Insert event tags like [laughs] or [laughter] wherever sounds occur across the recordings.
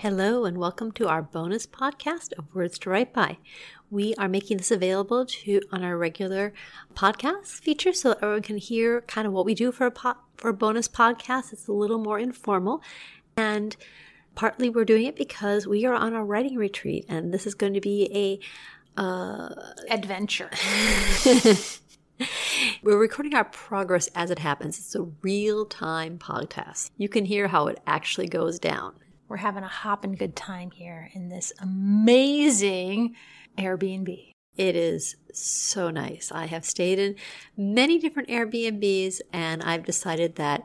Hello, and welcome to our bonus podcast of Words to Write By. We are making this available to on our regular podcast feature so that everyone can hear kind of what we do for a po- for a bonus podcast. It's a little more informal, and partly we're doing it because we are on a writing retreat, and this is going to be a uh, Adventure. [laughs] We're recording our progress as it happens. It's a real time podcast. You can hear how it actually goes down. We're having a hopping good time here in this amazing Airbnb. It is so nice. I have stayed in many different Airbnbs and I've decided that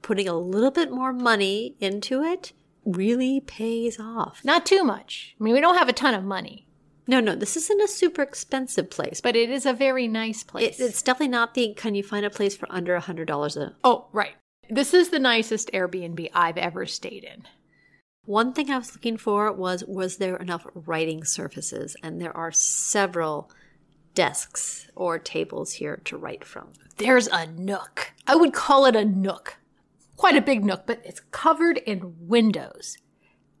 putting a little bit more money into it really pays off. Not too much. I mean, we don't have a ton of money, No, no, this isn't a super expensive place, but it is a very nice place. it, it's definitely not the can you find a place for under a $100 a oh, right. This is the nicest Airbnb I've ever stayed in. One thing I was looking for was was there enough writing surfaces? And there are several desks or tables here to write from. There's a nook. I would call it a nook. Quite a big nook, but it's covered in windows.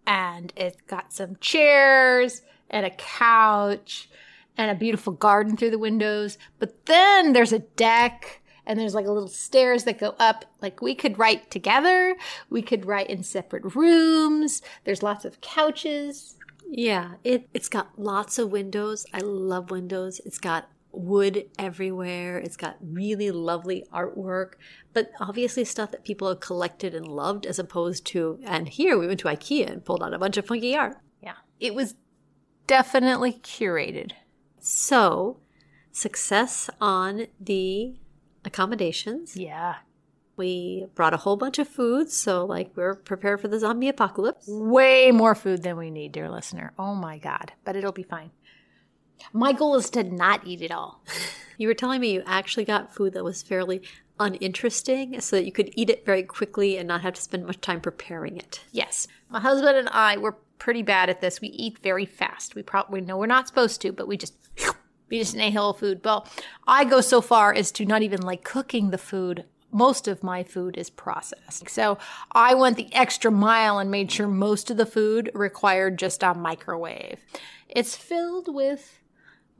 And it's got some chairs and a couch and a beautiful garden through the windows. But then there's a deck and there's like a little stairs that go up. Like we could write together. We could write in separate rooms. There's lots of couches. Yeah, it it's got lots of windows. I love windows. It's got wood everywhere. It's got really lovely artwork, but obviously stuff that people have collected and loved as opposed to and here we went to IKEA and pulled out a bunch of funky art. Yeah. It was definitely curated. So, success on the accommodations. Yeah. We brought a whole bunch of food, so like we're prepared for the zombie apocalypse. Way more food than we need, dear listener. Oh my God. But it'll be fine. My goal is to not eat it all. [laughs] You were telling me you actually got food that was fairly uninteresting so that you could eat it very quickly and not have to spend much time preparing it. Yes. My husband and I, we're pretty bad at this. We eat very fast. We probably know we're not supposed to, but we just we just inhale food. Well, I go so far as to not even like cooking the food. Most of my food is processed. So I went the extra mile and made sure most of the food required just a microwave. It's filled with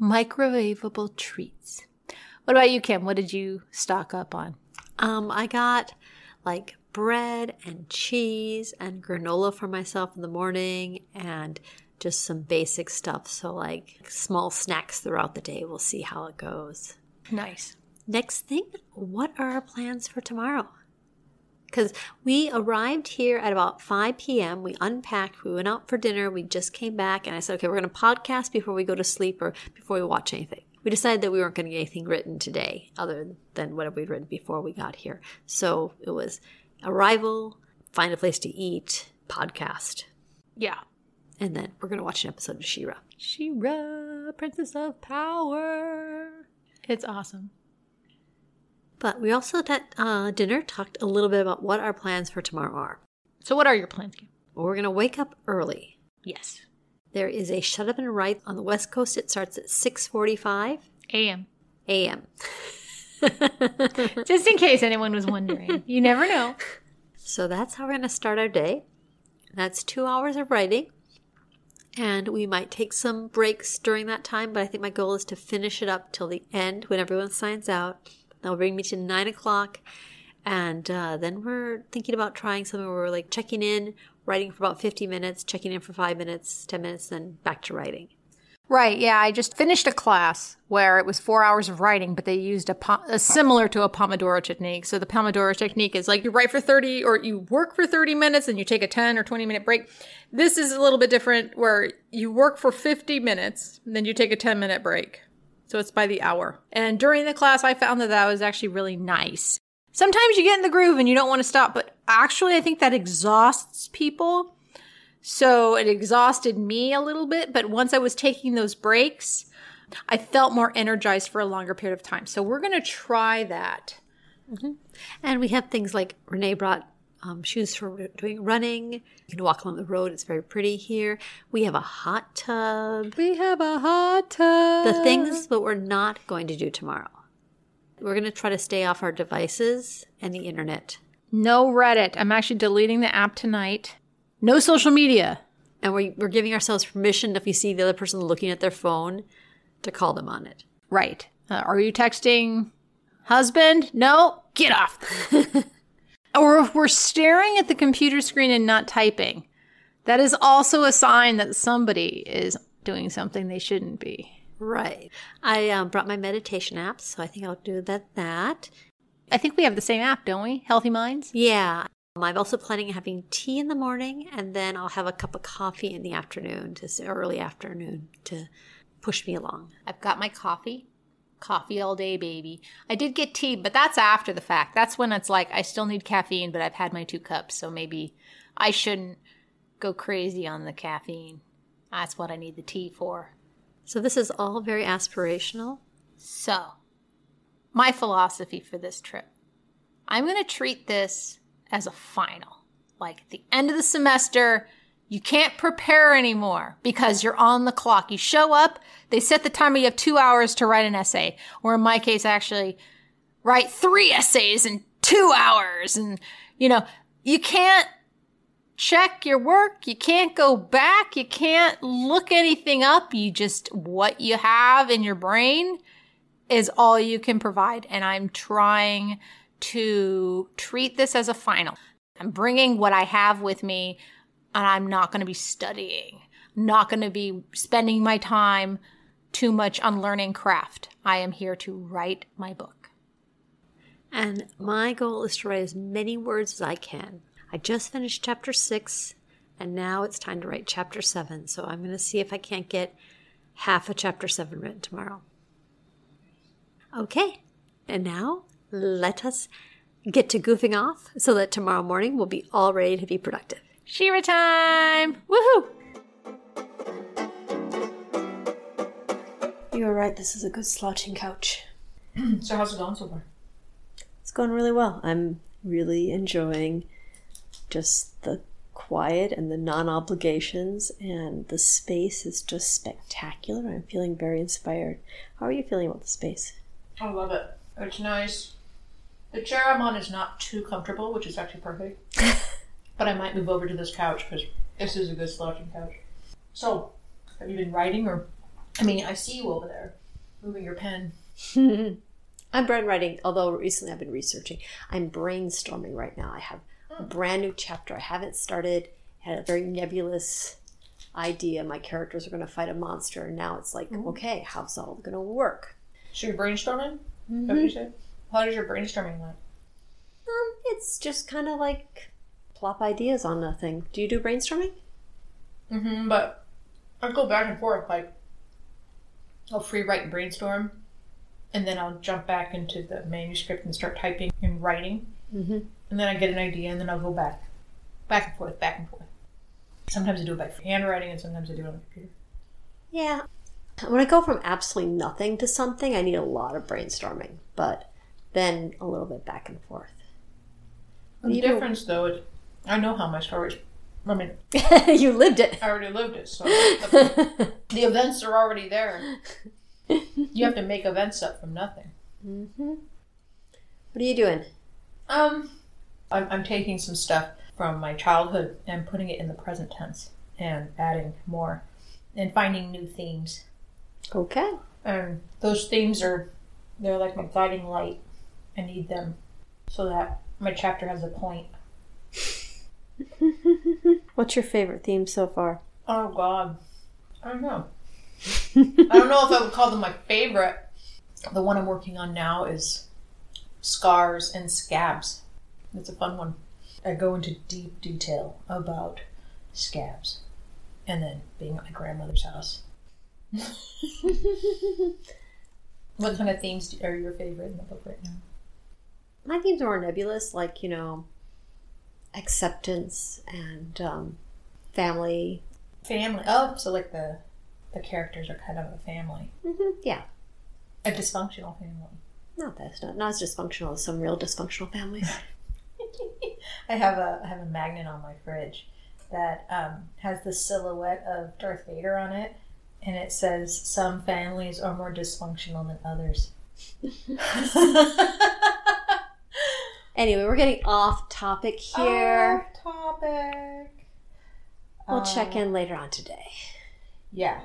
microwavable treats. What about you, Kim? What did you stock up on? Um, I got like bread and cheese and granola for myself in the morning and just some basic stuff. So, like small snacks throughout the day. We'll see how it goes. Nice. Next thing, what are our plans for tomorrow? Because we arrived here at about 5 p.m. We unpacked, we went out for dinner, we just came back, and I said, okay, we're going to podcast before we go to sleep or before we watch anything. We decided that we weren't going to get anything written today other than whatever we'd written before we got here. So it was arrival, find a place to eat, podcast, Yeah. And then we're going to watch an episode of Shira. She-Ra, Princess of Power. It's awesome. But we also at uh, dinner talked a little bit about what our plans for tomorrow are. So, what are your plans, Kim? Well, we're going to wake up early. Yes. There is a Shut Up and Write on the West Coast. It starts at 6:45 AM. a.m. Just in case anyone was wondering. You never know. [laughs] so that's how we're going to start our day. That's two hours of writing. And we might take some breaks during that time, but I think my goal is to finish it up till the end when everyone signs out. That'll bring me to nine o'clock. And uh, then we're thinking about trying something where we're like checking in, writing for about 50 minutes, checking in for five minutes, 10 minutes, then back to writing. Right. Yeah. I just finished a class where it was four hours of writing, but they used a, po- a similar to a Pomodoro technique. So the Pomodoro technique is like you write for 30 or you work for 30 minutes and you take a 10 or 20 minute break. This is a little bit different where you work for 50 minutes, then you take a 10 minute break. So it's by the hour. And during the class, I found that that was actually really nice. Sometimes you get in the groove and you don't want to stop, but actually, I think that exhausts people. So it exhausted me a little bit, but once I was taking those breaks, I felt more energized for a longer period of time. So we're going to try that. And we have things like Renee brought um, shoes for doing running. You can walk along the road. It's very pretty here. We have a hot tub. We have a hot tub. The things that we're not going to do tomorrow. We're going to try to stay off our devices and the internet. No Reddit. I'm actually deleting the app tonight. No social media. And we're, we're giving ourselves permission if we see the other person looking at their phone to call them on it. Right. Uh, are you texting husband? No, get off. [laughs] or if we're staring at the computer screen and not typing, that is also a sign that somebody is doing something they shouldn't be. Right. I um, brought my meditation app, so I think I'll do that. That. I think we have the same app, don't we? Healthy Minds? Yeah. Um, I'm also planning on having tea in the morning, and then I'll have a cup of coffee in the afternoon, to early afternoon, to push me along. I've got my coffee. Coffee all day, baby. I did get tea, but that's after the fact. That's when it's like I still need caffeine, but I've had my two cups, so maybe I shouldn't go crazy on the caffeine. That's what I need the tea for. So this is all very aspirational. So, my philosophy for this trip I'm going to treat this as a final. Like at the end of the semester, you can't prepare anymore because you're on the clock. You show up, they set the timer, you have two hours to write an essay. Or in my case, actually, write three essays in two hours. And, you know, you can't check your work. You can't go back. You can't look anything up. You just, what you have in your brain is all you can provide. And I'm trying to treat this as a final. I'm bringing what I have with me and I'm not going to be studying, not going to be spending my time too much on learning craft. I am here to write my book. And my goal is to write as many words as I can. I just finished chapter six, and now it's time to write chapter seven. So I'm going to see if I can't get half of chapter seven written tomorrow. Okay, and now let us get to goofing off so that tomorrow morning we'll be all ready to be productive. She-Ra time! Woohoo! You are right, this is a good slouching couch. [clears throat] so, how's it going so far? It's going really well. I'm really enjoying just the quiet and the non obligations, and the space is just spectacular. I'm feeling very inspired. How are you feeling about the space? I love it. It's nice. The chair I'm on is not too comfortable, which is actually perfect. [laughs] but I might move over to this couch because this is a good slouching couch. So, have you been writing or? I mean, I see you over there moving your pen. [laughs] I'm brain writing, although recently I've been researching. I'm brainstorming right now. I have a brand new chapter. I haven't started. Had a very nebulous idea. My characters are going to fight a monster, and now it's like, mm-hmm. okay, how's all going to work? So you're brainstorming? Mm-hmm. What you said? How does your brainstorming look? Um, it's just kind of like plop ideas on nothing. Do you do brainstorming? Mm-hmm. But I go back and forth. Like I'll free write and brainstorm, and then I'll jump back into the manuscript and start typing and writing. Mm-hmm. And then I get an idea, and then I'll go back, back and forth, back and forth. Sometimes I do it by handwriting, and sometimes I do it on the computer. Yeah. When I go from absolutely nothing to something, I need a lot of brainstorming, but then a little bit back and forth. The difference, though, is I know how my stories. I mean, [laughs] you lived it. I already lived it, so [laughs] the, the, events are already there. You have to make events up from nothing. Mm-hmm. What are you doing? Um, I'm, I'm taking some stuff from my childhood and putting it in the present tense and adding more and finding new themes. Okay. And those themes are they're like my guiding light. I need them so that my chapter has a point. [laughs] What's your favorite theme so far? Oh God, I don't know. [laughs] I don't know if I would call them my favorite. The one I'm working on now is scars and scabs. It's a fun one. I go into deep detail about scabs and then being at my grandmother's house. [laughs] what kind of themes are your favorite in the book right now? My themes are more nebulous, like, you know, acceptance and um, family. Family. Oh, so like the the characters are kind of a family. Mm-hmm. Yeah. A dysfunctional family. Not that not not as dysfunctional as some real dysfunctional families. [laughs] [laughs] I have a I have a magnet on my fridge that um, has the silhouette of Darth Vader on it, and it says some families are more dysfunctional than others. [laughs] anyway, we're getting off topic here. Off topic. We'll check um, in later on today. Yeah.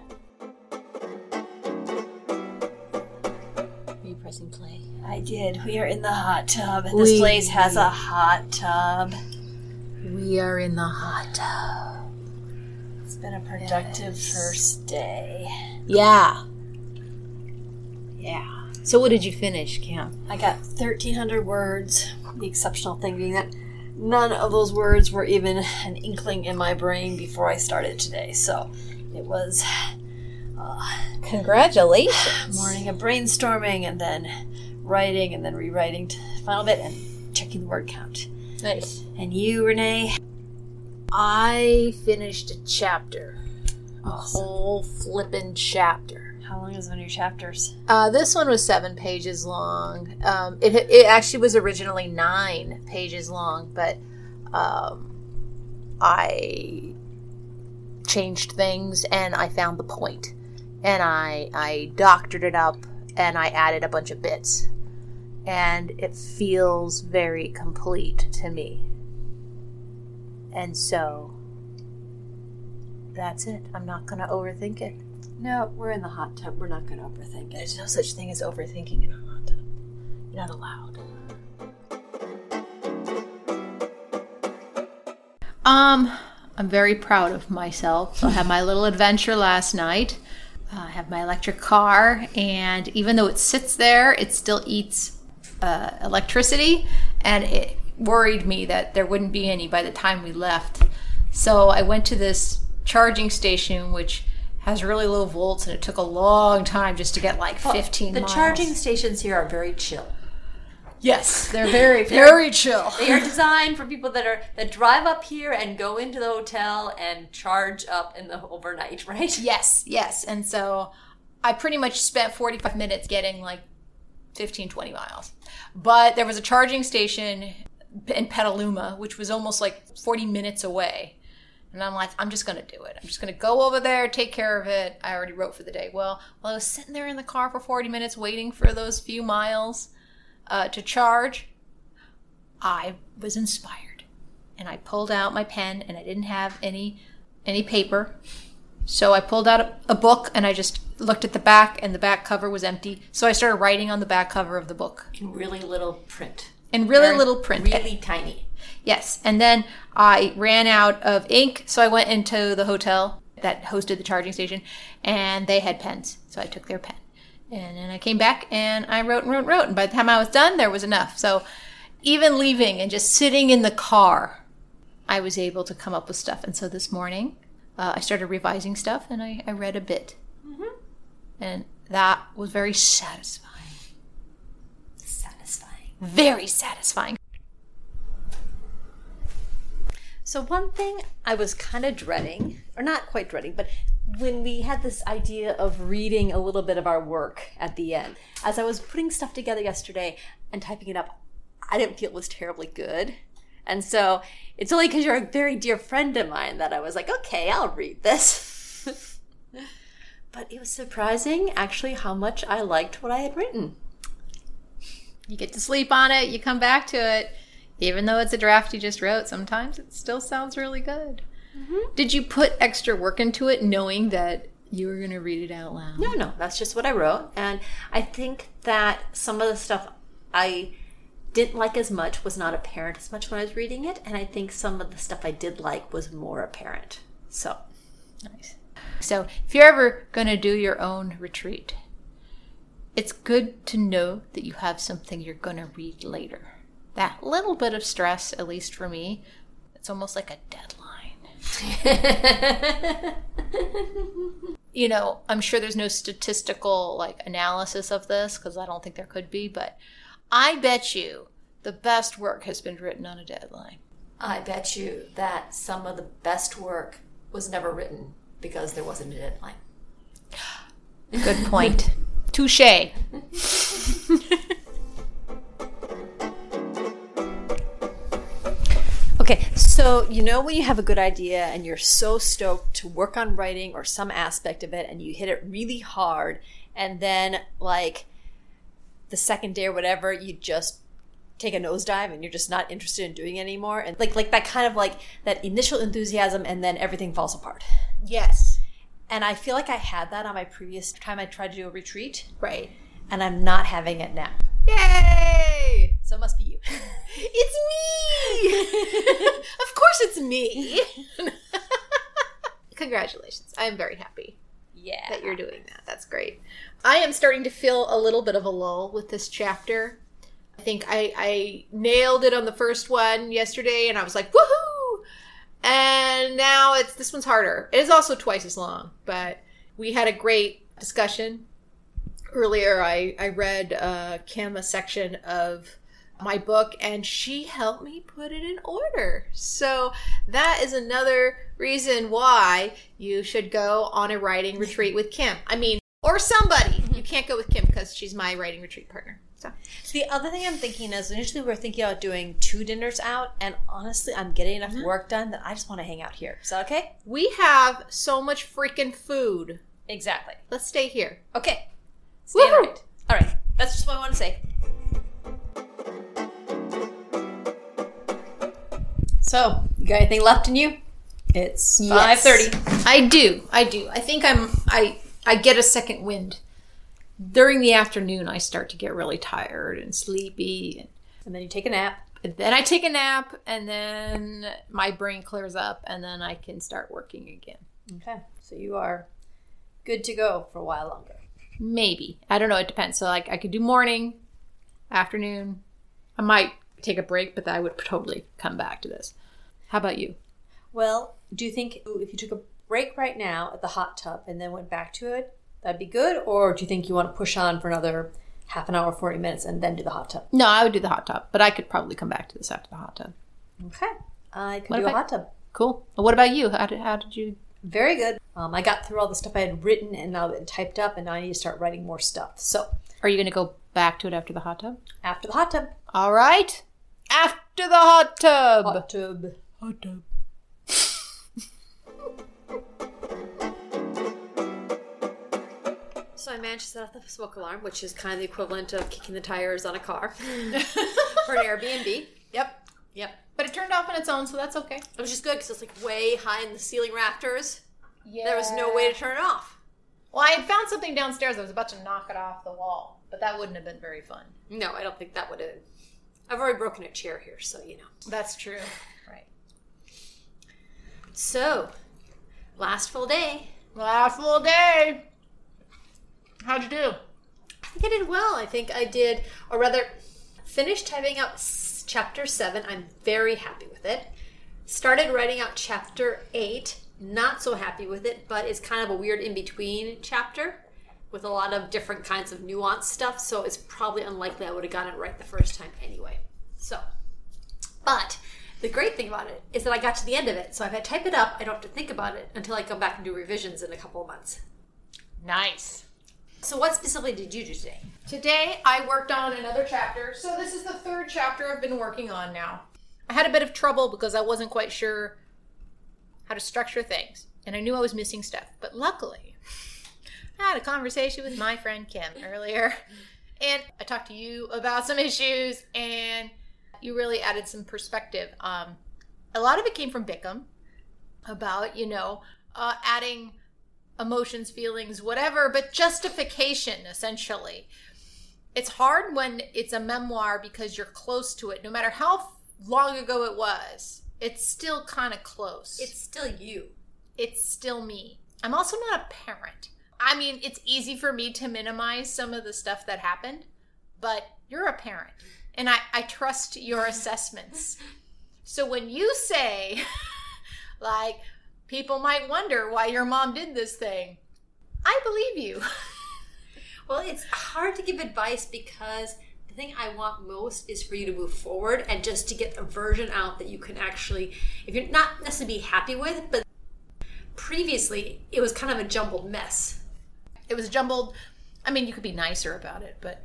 Are you pressing play? I did. We are in the hot tub. This place has a hot tub. We are in the hot tub. It's been a productive first day. Yeah. Yeah. So what did you finish, Cam? I got 1,300 words. The exceptional thing being that none of those words were even an inkling in my brain before I started today. So it was uh, Congratulations. morning of brainstorming and then writing and then rewriting to the final bit and checking the word count. Nice. And you, Renee? I finished a chapter. A whole flippin' chapter. How long is one of your chapters? Uh, this one was seven pages long. Um, it, it actually was originally nine pages long, but um, I changed things and I found the point, and I I doctored it up and I added a bunch of bits, and it feels very complete to me. And so that's it. I'm not gonna overthink it. No, we're in the hot tub. We're not going to overthink it. There's no such thing as overthinking in a hot tub. You're not allowed. Um, I'm very proud of myself. So I had my little adventure last night. Uh, I have my electric car, and even though it sits there, it still eats uh, electricity, and it worried me that there wouldn't be any by the time we left. So I went to this charging station, which has really low volts, and it took a long time just to get like 15 The miles. charging stations here are very chill. Yes, they're very, [laughs] very chill. They are designed for people that are that drive up here and go into the hotel and charge up in the overnight, [laughs] right? Yes, yes. And so I pretty much spent 45 minutes getting like 15, 20 miles. But there was a charging station in Petaluma, which was almost like 40 minutes away. And I'm like, I'm just going to do it. I'm just going to go over there, take care of it. I already wrote for the day. Well, while I was sitting there in the car for 40 minutes waiting for those few miles uh, to charge, I was inspired. And I pulled out my pen and I didn't have any any paper. So I pulled out a, a book and I just looked at the back and the back cover was empty. So I started writing on the back cover of the book In really little print. in really little print. Really tiny. Yes. And then I ran out of ink, so I went into the hotel that hosted the charging station, and they had pens. So I took their pen. And then I came back and I wrote and wrote and wrote. And by the time I was done, there was enough. So even leaving and just sitting in the car, I was able to come up with stuff. And so this morning, uh, I started revising stuff and I, I read a bit. And that was very satisfying. Satisfying. Very satisfying. So one thing I was kind of dreading, or not quite dreading, but when we had this idea of reading a little bit of our work at the end, as I was putting stuff together yesterday and typing it up, I didn't feel it was terribly good. And so it's only because you're a very dear friend of mine that I was like, okay, I'll read this. [laughs] but it was surprising actually how much I liked what I had written. You get to sleep on it, you come back to it. Even though it's a draft you just wrote, sometimes it still sounds really good. Mm-hmm. Did you put extra work into it knowing that you were going to read it out loud? No, no, that's just what I wrote. And I think that some of the stuff I didn't like as much was not apparent as much when I was reading it. And I think some of the stuff I did like was more apparent. So, Nice. So, if you're ever going to do your own retreat, it's good to know that you have something you're going to read later. That little bit of stress, at least for me, it's almost like a deadline. [laughs] you know, I'm sure there's no statistical like analysis of this because I don't think there could be, but I bet you the best work has been written on a deadline. I bet you that some of the best work was never written because there wasn't a deadline. Good point. Touche. [laughs] Okay, so you know when you have a good idea and you're so stoked to work on writing or some aspect of it and you hit it really hard and then like the second day or whatever you just take a nosedive and you're just not interested in doing it anymore and like like that kind of like that initial enthusiasm and then everything falls apart Yes. and i feel like i had that on my previous time i tried to do a retreat Right. and i'm not having it now Yay! So it must be you [laughs] It's me! [laughs] of course it's me. [laughs] Congratulations. I'm very happy yeah that you're doing that. That's great. I am starting to feel a little bit of a lull with this chapter. I think I, I nailed it on the first one yesterday and I was like, woohoo! And now it's this one's harder. It is also twice as long, but we had a great discussion. Earlier I, I read uh Kim a section of my book and she helped me put it in order. So that is another reason why you should go on a writing retreat with Kim. I mean, or somebody. Mm-hmm. You can't go with Kim because she's my writing retreat partner. So the other thing I'm thinking is initially we're thinking about doing two dinners out, and honestly, I'm getting enough mm-hmm. work done that I just want to hang out here. Is that okay? we have so much freaking food. Exactly. Let's stay here. Okay. Stay right. All right. That's just what I want to say. So, you got anything left in you? It's five thirty. I do. I do. I think I'm I I get a second wind. During the afternoon I start to get really tired and sleepy and And then you take a nap. And then I take a nap, and then my brain clears up, and then I can start working again. Okay. So you are good to go for a while longer. Maybe. I don't know. It depends. So, like, I could do morning, afternoon. I might take a break, but I would totally come back to this. How about you? Well, do you think if you took a break right now at the hot tub and then went back to it, that'd be good? Or do you think you want to push on for another half an hour, 40 minutes, and then do the hot tub? No, I would do the hot tub, but I could probably come back to this after the hot tub. Okay. I could What do if a hot tub. Cool. Well, what about you? How did, how did you? Very good. Um, I got through all the stuff I had written and now typed up, and now I need to start writing more stuff. So Are you going to go back to it after the hot tub? after the hot tub, All right. After the hot tub. hot tub. Hot tub. So I managed to set off the smoke alarm, which is kind of the equivalent of kicking the tires on a car [laughs] for an Airbnb. Yep. Yep. But it turned off on its own, so that's okay. It was just good because it's like way high in the ceiling rafters. Yeah. There was no way to turn it off. Well, I had found something downstairs. I was about to knock it off the wall, but that wouldn't have been very fun. No, I don't think that would have. I've already broken a chair here, so you know. That's true. Right. So, last full day. Last full day. How'd you do? I think I did well. I think I did, or rather, finished typing out s- chapter seven. I'm very happy with it. Started writing out chapter eight. Not so happy with it, but it's kind of a weird in between chapter with a lot of different kinds of nuanced stuff. So it's probably unlikely I would have gotten it right the first time anyway. So, but the great thing about it is that I got to the end of it. So if I type it up, I don't have to think about it until I come back and do revisions in a couple of months. Nice. So what specifically did you do today? Today I worked on another chapter. So this is the third chapter I've been working on now. I had a bit of trouble because I wasn't quite sure how to structure things, and I knew I was missing stuff. But luckily, I had a conversation with my friend Kim earlier, and I talked to you about some issues, and you really added some perspective. Um, a lot of it came from Bickham about you know uh, adding emotions, feelings, whatever, but justification essentially. It's hard when it's a memoir because you're close to it. No matter how long ago it was, it's still kind of close. It's still you. it's still me. I'm also not a parent. I mean, it's easy for me to minimize some of the stuff that happened, but you're a parent and I, I trust your assessments. So when you say, [laughs] like, people might wonder why your mom did this thing, I believe you. [laughs] Well, it's hard to give advice because the thing I want most is for you to move forward and just to get a version out that you can actually, if you're not necessarily happy with, but previously it was kind of a jumbled mess. It was jumbled. I mean, you could be nicer about it, but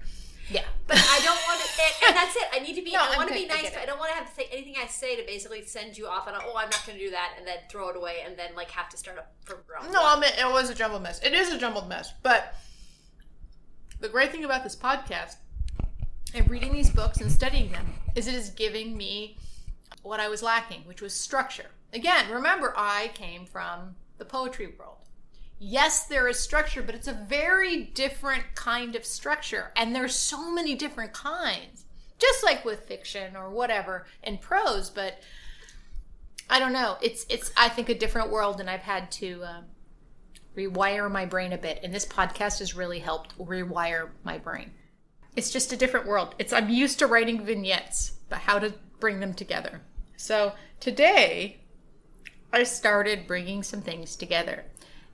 yeah. But I don't want to, and, that's it. I need to be, No, I want to be nice, but. I don't want to have to say anything I say to basically send you off on, a, oh, I'm not going to do that, and then throw it away, and then like have to start up from ground. No, I mean, it was a jumbled mess. It is a jumbled mess. But the great thing about this podcast and reading these books and studying them is it is giving me what I was lacking, which was structure. Again, remember, I came from the poetry world. Yes, there is structure, but it's a very different kind of structure. And there's so many different kinds, just like with fiction or whatever in prose. But I don't know. It's, it's I think, a different world, and I've had to uh, rewire my brain a bit. And this podcast has really helped rewire my brain. It's just a different world. It's I'm used to writing vignettes, but how to bring them together. So today, I started bringing some things together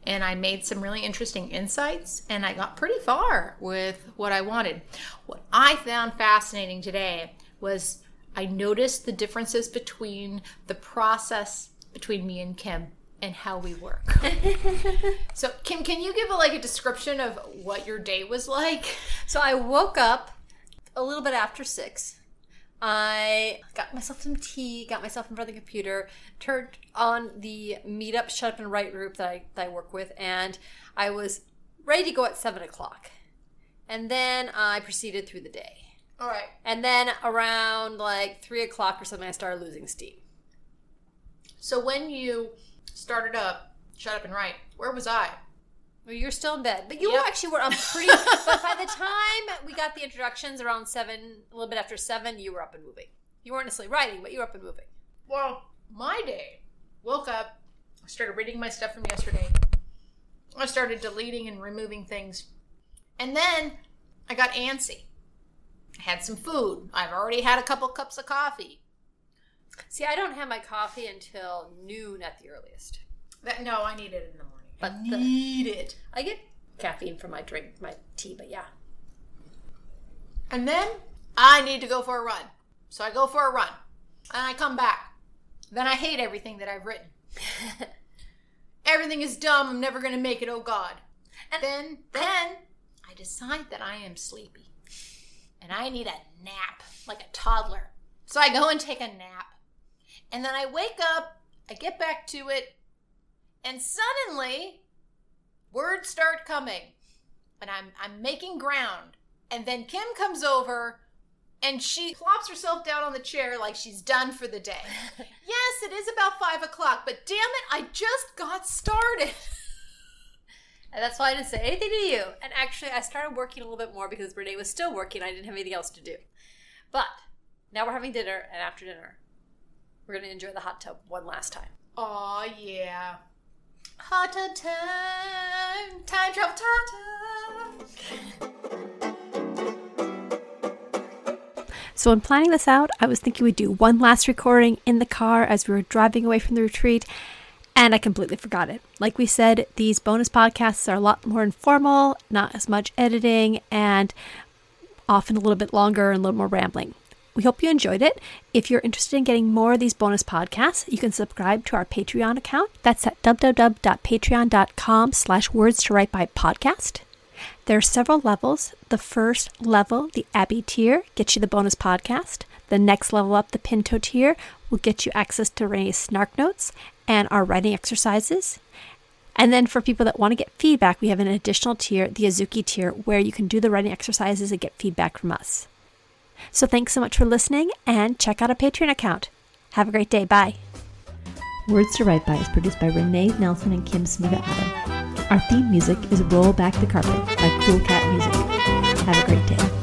and I made some really interesting insights and I got pretty far with what I wanted. What I found fascinating today was I noticed the differences between the process between me and Kim and how we work. [laughs] so Kim, can you give a, like a description of what your day was like? So I woke up a little bit after six. I got myself some tea, got myself in front of the computer, turned on the Meetup Shut Up and Write group that I, that I work with, and I was ready to go at seven o'clock. And then I proceeded through the day. All right. And then around like three o'clock or something, I started losing steam. So when you started up, shut up and write, where was I? Well, you're still in bed, but you Yep. actually were up pretty. [laughs] but by the time we got the introductions around seven, a little bit after seven, you were up and moving. You weren't necessarily writing, but you were up and moving. Well, my day. Woke up, I started reading my stuff from yesterday. I started deleting and removing things. And then I got antsy. I had some food. I've already had a couple cups of coffee. See, I don't have my coffee until noon at the earliest. That no, I need it in the morning. But I the- need it. I get caffeine from my drink, my tea, but yeah. And then I need to go for a run. So I go for a run. And I come back. Then I hate everything that I've written. [laughs] everything is dumb. I'm never going to make it. Oh God. And then, then I decide that I am sleepy. And I need a nap, like a toddler. So I go and take a nap. And then I wake up, I get back to it, and suddenly words start coming. And I'm I'm making ground. And then Kim comes over and she plops herself down on the chair like she's done for the day. [laughs] yes, it is about five o'clock, but damn it, I just got started. And that's why I didn't say anything to you. And actually, I started working a little bit more because Renee was still working. I didn't have anything else to do. But now we're having dinner, and after dinner, we're going to enjoy the hot tub one last time. Aw, yeah. Hot tub time, time travel time. So, in planning this out, I was thinking we'd do one last recording in the car as we were driving away from the retreat, and I completely forgot it. Like we said, these bonus podcasts are a lot more informal, not as much editing, and often a little bit longer and a little more rambling. We hope you enjoyed it. If you're interested in getting more of these bonus podcasts, you can subscribe to our Patreon account. That's at www.patreon.com slash words to write by podcast. There are several levels. The first level, the Abbey tier, gets you the bonus podcast. The next level up, the Pinto tier, will get you access to Renee's snark notes and our writing exercises. And then for people that want to get feedback, we have an additional tier, the Azuki tier, where you can do the writing exercises and get feedback from us. So thanks so much for listening and check out our Patreon account. Have a great day. Bye. Words to Write By is produced by Renee Nelson and Kim Smiga Adam. Our theme music is Roll Back the Carpet by Cool Cat Music. Have a great day.